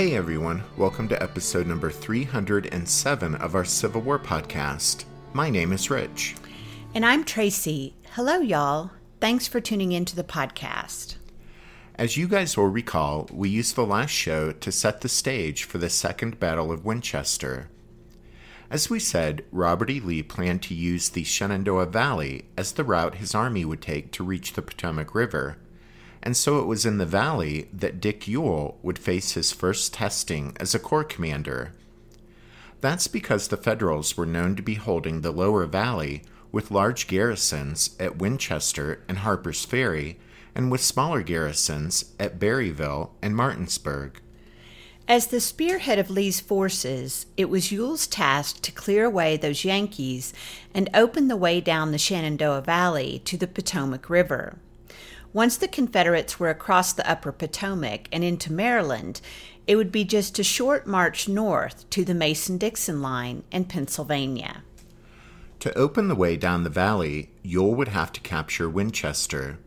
Hey everyone, welcome to episode number 307 of our Civil War podcast. My name is Rich. And I'm Tracy. Hello, y'all. Thanks for tuning into the podcast. As you guys will recall, we used the last show to set the stage for the Second Battle of Winchester. As we said, Robert E. Lee planned to use the Shenandoah Valley as the route his army would take to reach the Potomac River and so it was in the valley that Dick Ewell would face his first testing as a corps commander. That's because the Federals were known to be holding the lower valley with large garrisons at Winchester and Harper's Ferry, and with smaller garrisons at Berryville and Martinsburg. As the spearhead of Lee's forces, it was Ewell's task to clear away those Yankees and open the way down the Shenandoah Valley to the Potomac River. Once the Confederates were across the upper Potomac and into Maryland, it would be just a short march north to the Mason Dixon line in Pennsylvania. To open the way down the valley, Ewell would have to capture Winchester.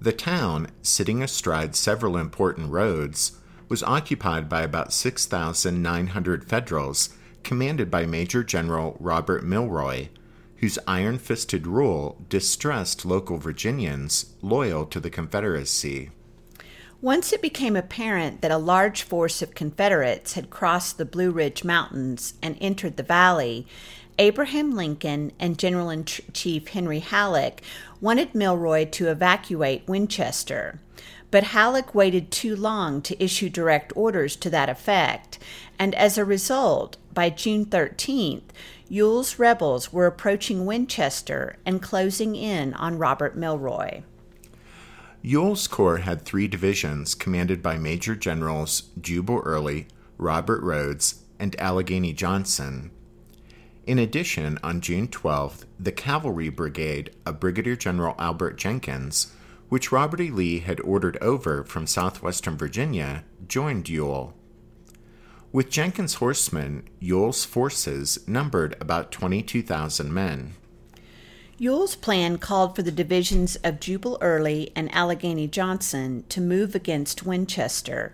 The town, sitting astride several important roads, was occupied by about 6,900 Federals, commanded by Major General Robert Milroy, whose iron fisted rule distressed local Virginians loyal to the Confederacy. Once it became apparent that a large force of Confederates had crossed the Blue Ridge Mountains and entered the valley, Abraham Lincoln and General in Chief Henry Halleck wanted Milroy to evacuate Winchester. But Halleck waited too long to issue direct orders to that effect, and as a result, by June 13th, Ewell's rebels were approaching Winchester and closing in on Robert Milroy. Ewell's corps had three divisions commanded by Major Generals Jubal Early, Robert Rodes, and Allegheny Johnson. In addition, on June 12th, the Cavalry Brigade of Brigadier General Albert Jenkins, which Robert E. Lee had ordered over from southwestern Virginia, joined Ewell. With Jenkins' horsemen, Ewell's forces numbered about 22,000 men. Ewell's plan called for the divisions of Jubal Early and Allegheny Johnson to move against Winchester,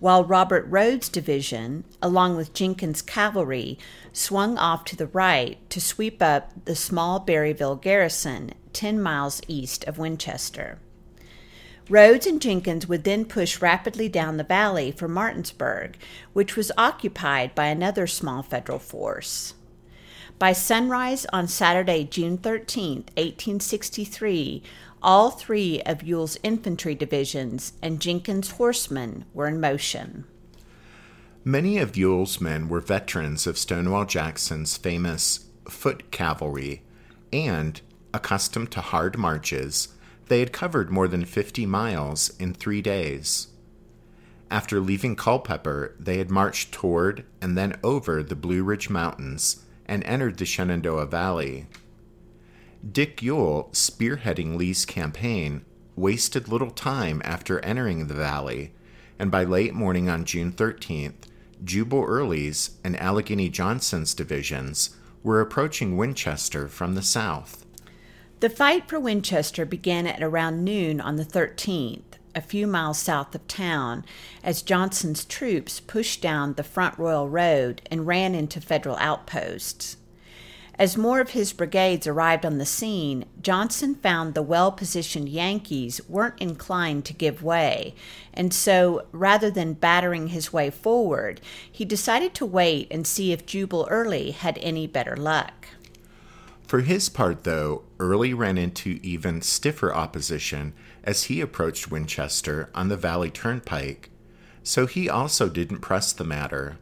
while Robert Rodes' division, along with Jenkins' cavalry, swung off to the right to sweep up the small Berryville garrison 10 miles east of Winchester. Rodes and Jenkins would then push rapidly down the valley for Martinsburg, which was occupied by another small Federal force. By sunrise on Saturday, June 13, 1863, all three of Ewell's infantry divisions and Jenkins' horsemen were in motion. Many of Ewell's men were veterans of Stonewall Jackson's famous foot cavalry and, accustomed to hard marches, they had covered more than 50 miles in three days. After leaving Culpeper, they had marched toward and then over the Blue Ridge Mountains and entered the Shenandoah Valley. Dick Ewell, spearheading Lee's campaign, wasted little time after entering the valley, and by late morning on June 13th, Jubal Early's and Allegheny Johnson's divisions were approaching Winchester from the south. The fight for Winchester began at around noon on the 13th, a few miles south of town, as Johnson's troops pushed down the Front Royal Road and ran into Federal outposts. As more of his brigades arrived on the scene, Johnson found the well positioned Yankees weren't inclined to give way, and so rather than battering his way forward, he decided to wait and see if Jubal Early had any better luck. For his part, though, Early ran into even stiffer opposition as he approached Winchester on the Valley Turnpike, so he also didn't press the matter.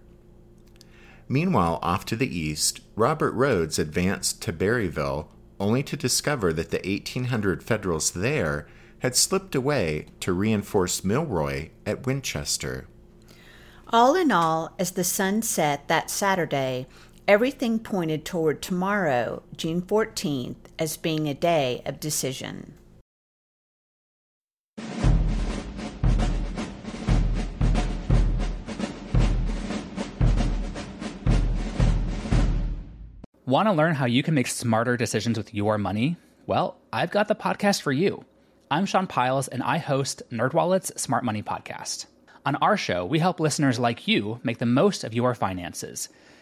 Meanwhile, off to the east, Robert Rodes advanced to Berryville, only to discover that the 1800 Federals there had slipped away to reinforce Milroy at Winchester. All in all, as the sun set that Saturday, everything pointed toward tomorrow, June 14th, as being a day of decision. Want to learn how you can make smarter decisions with your money? Well, I've got the podcast for you. I'm Sean Pyles, and I host NerdWallet's Smart Money Podcast. On our show, we help listeners like you make the most of your finances.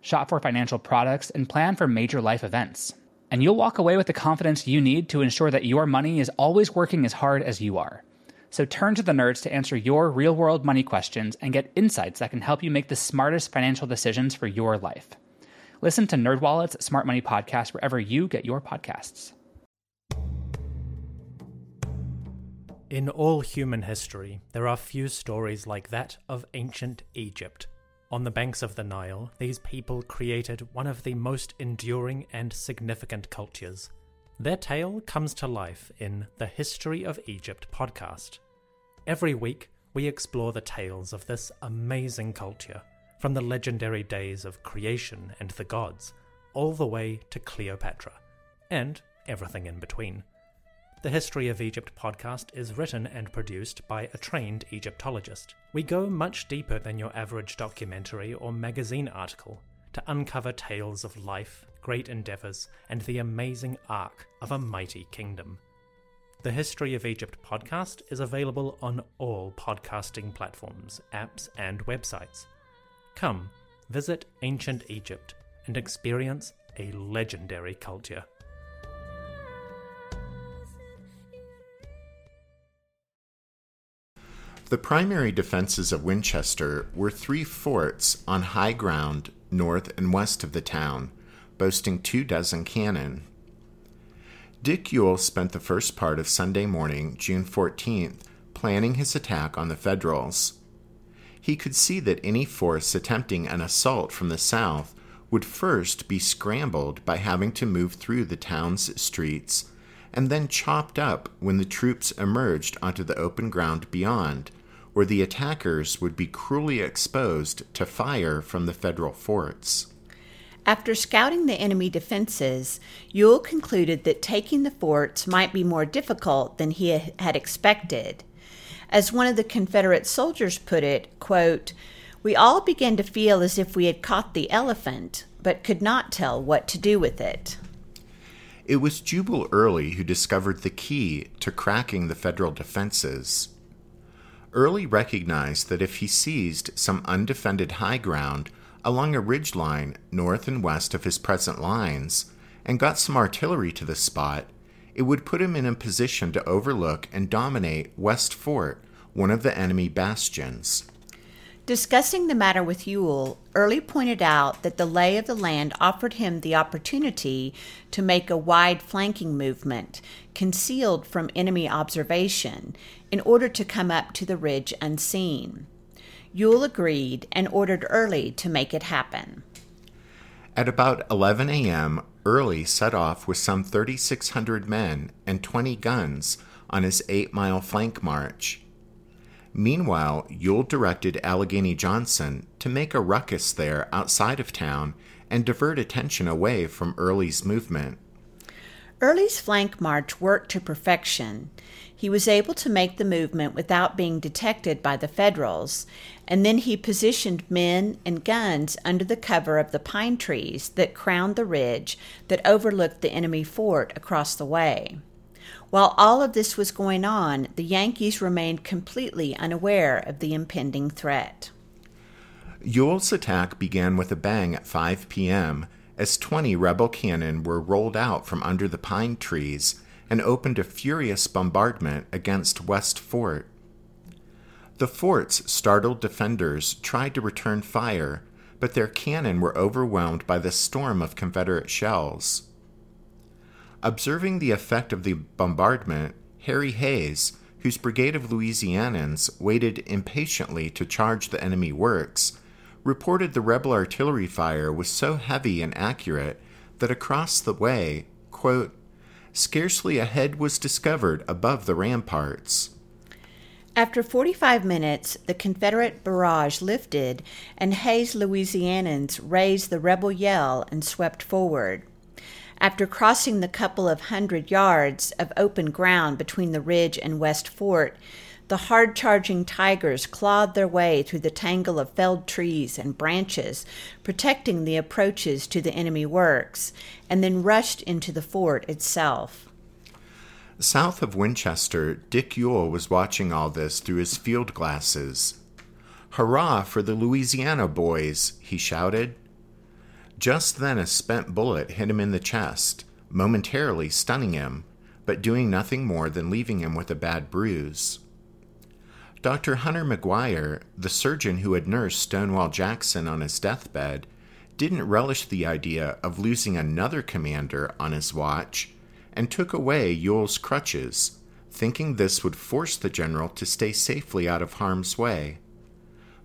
shop for financial products, and plan for major life events. And you'll walk away with the confidence you need to ensure that your money is always working as hard as you are. So turn to the nerds to answer your real world money questions and get insights that can help you make the smartest financial decisions for your life. Listen to NerdWallet's Smart Money Podcast wherever you get your podcasts. In all human history, there are few stories like that of ancient Egypt. On the banks of the Nile, these people created one of the most enduring and significant cultures their tale comes to life in the History of Egypt podcast. Every week, we explore the tales of this amazing culture, from the legendary days of creation and the gods, all the way to Cleopatra, and everything in between. The History of Egypt podcast is written and produced by a trained Egyptologist. We go much deeper than your average documentary or magazine article to uncover tales of life, great endeavours, and the amazing arc of a mighty kingdom. The History of Egypt podcast is available on all podcasting platforms, apps, and websites. Come, visit ancient Egypt and experience a legendary culture. The primary defenses of Winchester were three forts on high ground north and west of the town, boasting two dozen cannon. Dick Ewell spent the first part of Sunday morning, June 14th, planning his attack on the Federals. He could see that any force attempting an assault from the south would first be scrambled by having to move through the town's streets and then chopped up when the troops emerged onto the open ground beyond, where the attackers would be cruelly exposed to fire from the Federal forts. After scouting the enemy defenses, Ewell concluded that taking the forts might be more difficult than he had expected. As one of the Confederate soldiers put it, quote, We all began to feel as if we had caught the elephant, but could not tell what to do with it. It was Jubal Early who discovered the key to cracking the Federal defenses. Early recognized that if he seized some undefended high ground along a ridge line north and west of his present lines and got some artillery to the spot, it would put him in a position to overlook and dominate West Fort, one of the enemy bastions. Discussing the matter with Ewell, Early pointed out that the lay of the land offered him the opportunity to make a wide flanking movement, concealed from enemy observation, in order to come up to the ridge unseen. Ewell agreed and ordered Early to make it happen. At about 11 a.m., Early set off with some 3,600 men and 20 guns on his eight mile flank march. Meanwhile, Ewell directed Allegheny Johnson to make a ruckus there outside of town and divert attention away from Early's movement. Early's flank march worked to perfection. He was able to make the movement without being detected by the Federals, and then he positioned men and guns under the cover of the pine trees that crowned the ridge that overlooked the enemy fort across the way. While all of this was going on, the Yankees remained completely unaware of the impending threat. Ewell's attack began with a bang at 5 p.m. as 20 rebel cannon were rolled out from under the pine trees and opened a furious bombardment against West Fort. The fort's startled defenders tried to return fire, but their cannon were overwhelmed by the storm of Confederate shells. Observing the effect of the bombardment, Harry Hays, whose brigade of Louisianians waited impatiently to charge the enemy works, reported the rebel artillery fire was so heavy and accurate that across the way, quote, scarcely a head was discovered above the ramparts. After 45 minutes, the Confederate barrage lifted, and Hays' Louisianians raised the rebel yell and swept forward. After crossing the couple of hundred yards of open ground between the ridge and West Fort, the hard charging tigers clawed their way through the tangle of felled trees and branches, protecting the approaches to the enemy works, and then rushed into the fort itself. South of Winchester, Dick Ewell was watching all this through his field glasses. Hurrah for the Louisiana boys, he shouted. Just then, a spent bullet hit him in the chest, momentarily stunning him, but doing nothing more than leaving him with a bad bruise. Dr. Hunter McGuire, the surgeon who had nursed Stonewall Jackson on his deathbed, didn't relish the idea of losing another commander on his watch and took away Ewell's crutches, thinking this would force the general to stay safely out of harm's way.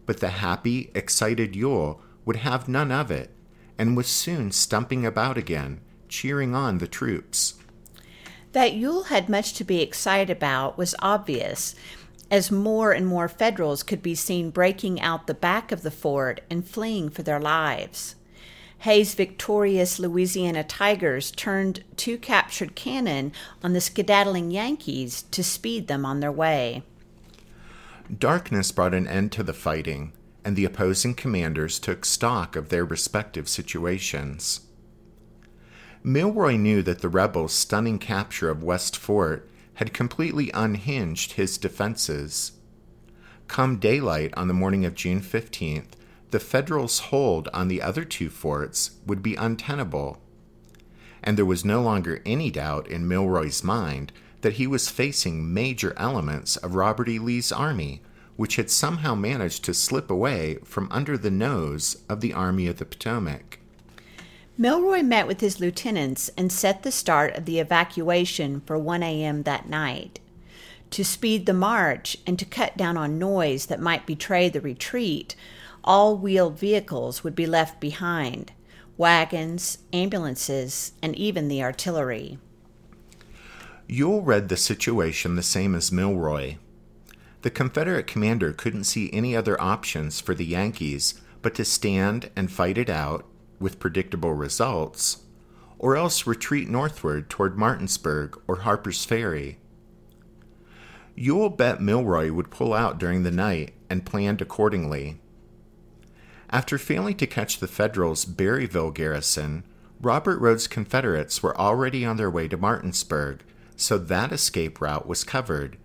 But the happy, excited Ewell would have none of it and was soon stumping about again, cheering on the troops. That Ewell had much to be excited about was obvious, as more and more Federals could be seen breaking out the back of the fort and fleeing for their lives. Hays' victorious Louisiana Tigers turned two captured cannon on the skedaddling Yankees to speed them on their way. Darkness brought an end to the fighting, and the opposing commanders took stock of their respective situations. Milroy knew that the rebels' stunning capture of West Fort had completely unhinged his defenses. Come daylight on the morning of June 15th, the Federals' hold on the other two forts would be untenable. And there was no longer any doubt in Milroy's mind that he was facing major elements of Robert E. Lee's army which had somehow managed to slip away from under the nose of the Army of the Potomac. Milroy met with his lieutenants and set the start of the evacuation for 1 a.m. that night. To speed the march and to cut down on noise that might betray the retreat, all wheeled vehicles would be left behind wagons, ambulances, and even the artillery. Ewell read the situation the same as Milroy. The Confederate commander couldn't see any other options for the Yankees but to stand and fight it out with predictable results, or else retreat northward toward Martinsburg or Harper's Ferry. Ewell bet Milroy would pull out during the night and planned accordingly. After failing to catch the Federals' Berryville garrison, Robert Rodes' Confederates were already on their way to Martinsburg, so that escape route was covered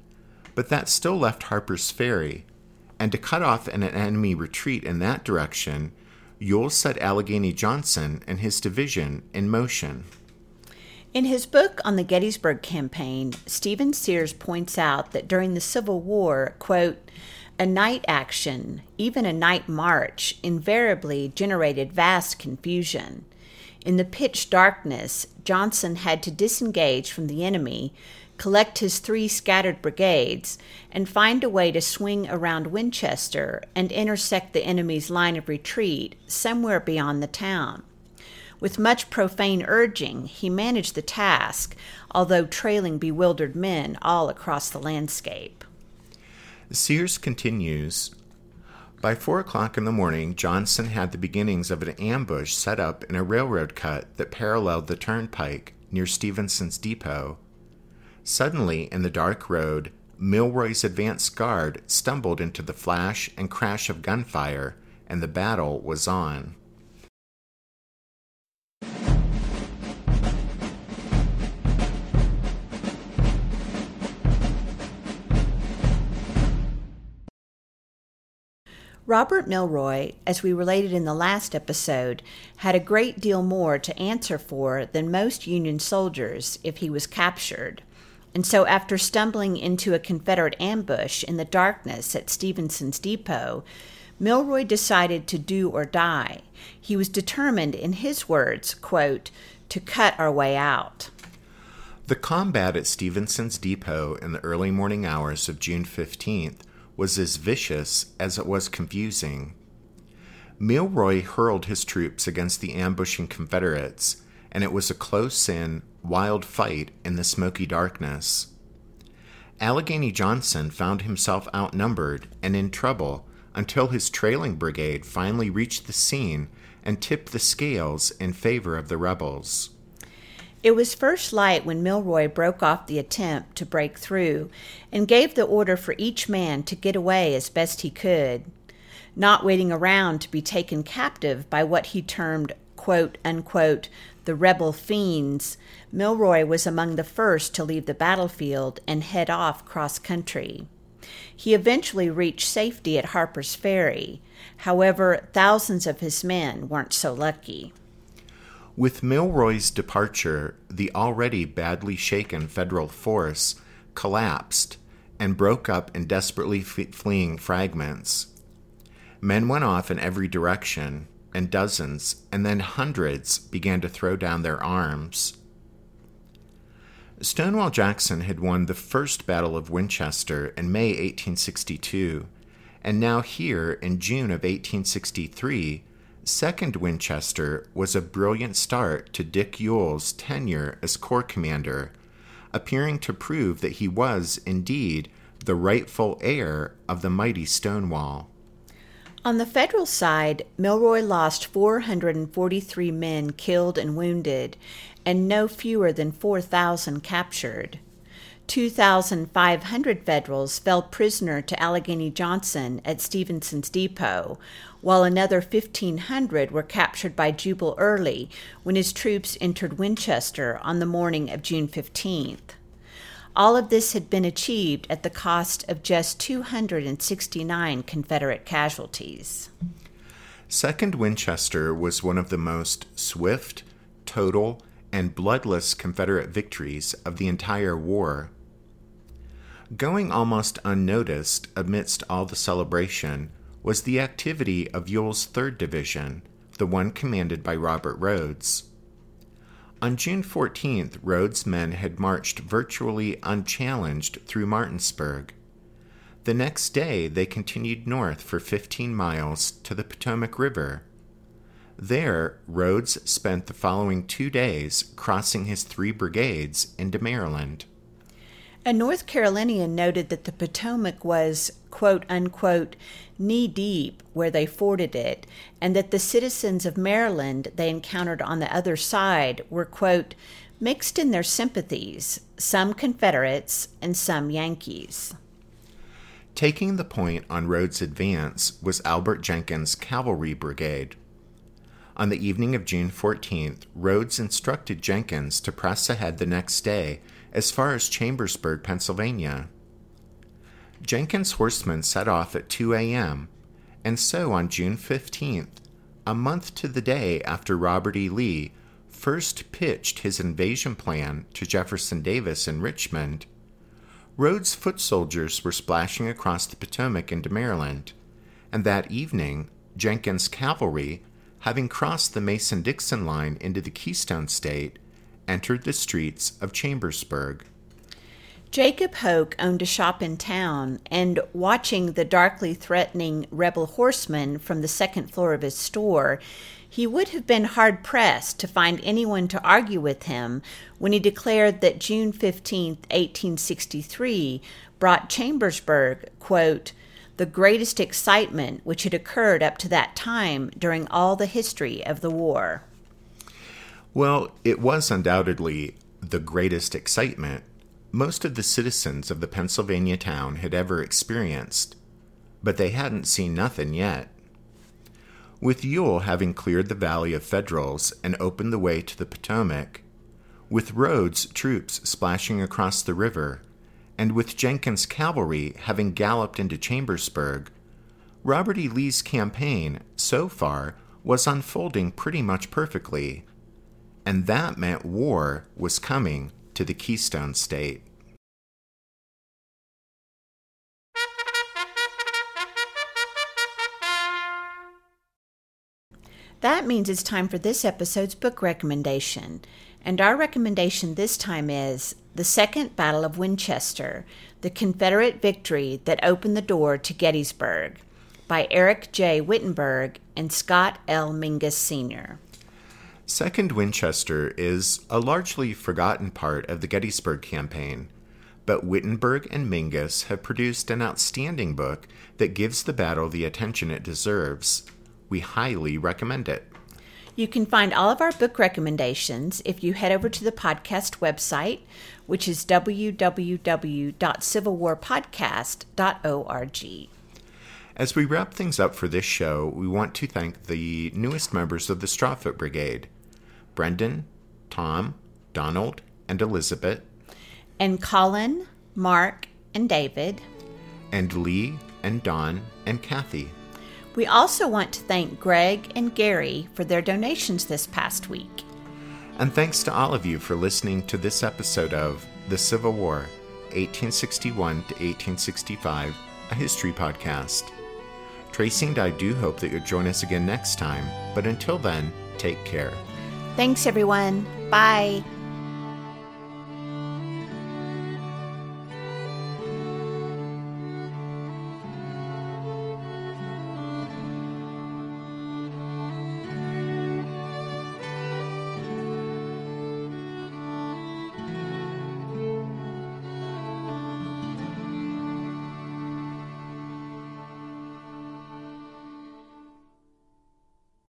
but that still left Harper's Ferry, and to cut off an enemy retreat in that direction, Ewell set Allegheny Johnson and his division in motion. In his book on the Gettysburg campaign, Stephen Sears points out that during the Civil War, quote, a night action, even a night march, invariably generated vast confusion. In the pitch darkness, Johnson had to disengage from the enemy, collect his three scattered brigades, and find a way to swing around Winchester and intersect the enemy's line of retreat somewhere beyond the town. With much profane urging, he managed the task, although trailing bewildered men all across the landscape. Sears continues By four o'clock in the morning, Johnson had the beginnings of an ambush set up in a railroad cut that paralleled the turnpike near Stephenson's Depot. Suddenly, in the dark road, Milroy's advance guard stumbled into the flash and crash of gunfire, and the battle was on. Robert Milroy, as we related in the last episode, had a great deal more to answer for than most Union soldiers if he was captured. And so, after stumbling into a Confederate ambush in the darkness at Stephenson's Depot, Milroy decided to do or die. He was determined, in his words, quote, to cut our way out. The combat at Stephenson's Depot in the early morning hours of June 15th was as vicious as it was confusing. Milroy hurled his troops against the ambushing Confederates, and it was a close in, wild fight in the smoky darkness. Allegheny Johnson found himself outnumbered and in trouble until his trailing brigade finally reached the scene and tipped the scales in favor of the rebels. It was first light when Milroy broke off the attempt to break through and gave the order for each man to get away as best he could, not waiting around to be taken captive by what he termed, quote unquote, the rebel fiends. Milroy was among the first to leave the battlefield and head off cross country. He eventually reached safety at Harper's Ferry. However, thousands of his men weren't so lucky. With Milroy's departure, the already badly shaken federal force collapsed and broke up in desperately fleeing fragments. Men went off in every direction, and dozens, and then hundreds began to throw down their arms. Stonewall Jackson had won the First Battle of Winchester in May 1862, and now here in June of 1863 Second Winchester was a brilliant start to Dick Ewell's tenure as Corps Commander, appearing to prove that he was, indeed, the rightful heir of the mighty Stonewall. On the federal side, Milroy lost 443 men killed and wounded, and no fewer than 4,000 captured. 2,500 Federals fell prisoner to Allegheny Johnson at Stephenson's Depot, while another 1,500 were captured by Jubal Early when his troops entered Winchester on the morning of June 15th. All of this had been achieved at the cost of just 269 Confederate casualties. Second Winchester was one of the most swift, total, and bloodless Confederate victories of the entire war. Going almost unnoticed amidst all the celebration was the activity of Ewell's 3rd Division, the one commanded by Robert Rodes. On June 14th, Rodes' men had marched virtually unchallenged through Martinsburg. The next day, they continued north for 15 miles to the Potomac River. There, Rodes spent the following two days crossing his three brigades into Maryland. A North Carolinian noted that the Potomac was, quote unquote, knee deep where they forded it, and that the citizens of Maryland they encountered on the other side were, quote, mixed in their sympathies, some Confederates and some Yankees. Taking the point on Rodes' advance was Albert Jenkins' cavalry brigade. On the evening of June 14th, Rodes instructed Jenkins to press ahead the next day as far as Chambersburg, Pennsylvania. Jenkins' horsemen set off at 2 a.m., and so on June 15th, a month to the day after Robert E. Lee first pitched his invasion plan to Jefferson Davis in Richmond, Rodes' foot soldiers were splashing across the Potomac into Maryland, and that evening, Jenkins' cavalry, having crossed the Mason Dixon line into the Keystone State, entered the streets of Chambersburg. Jacob Hoke owned a shop in town, and watching the darkly threatening rebel horsemen from the second floor of his store, he would have been hard pressed to find anyone to argue with him when he declared that June 15, 1863, brought Chambersburg, quote, the greatest excitement which had occurred up to that time during all the history of the war. Well, it was undoubtedly the greatest excitement most of the citizens of the Pennsylvania town had ever experienced, but they hadn't seen nothing yet. With Ewell having cleared the valley of Federals and opened the way to the Potomac, with Rodes' troops splashing across the river, and with Jenkins' cavalry having galloped into Chambersburg, Robert E. Lee's campaign, so far, was unfolding pretty much perfectly, and that meant war was coming to the Keystone State. That means it's time for this episode's book recommendation. And our recommendation this time is The Second Battle of Winchester The Confederate Victory That Opened the Door to Gettysburg by Eric J. Wittenberg and Scott L. Mingus Sr. Second Winchester is a largely forgotten part of the Gettysburg campaign, but Wittenberg and Mingus have produced an outstanding book that gives the battle the attention it deserves. We highly recommend it. You can find all of our book recommendations if you head over to the podcast website, which is www.civilwarpodcast.org. As we wrap things up for this show, we want to thank the newest members of the Strawfoot Brigade Brendan, Tom, Donald, and Elizabeth, And Colin, Mark, and David. and Lee, and Don, and Kathy. We also want to thank Greg and Gary for their donations this past week. And thanks to all of you for listening to this episode of The Civil War, 1861 to 1865, a history podcast. Tracy and I do hope that you'll join us again next time, but until then, take care. Thanks, everyone. Bye.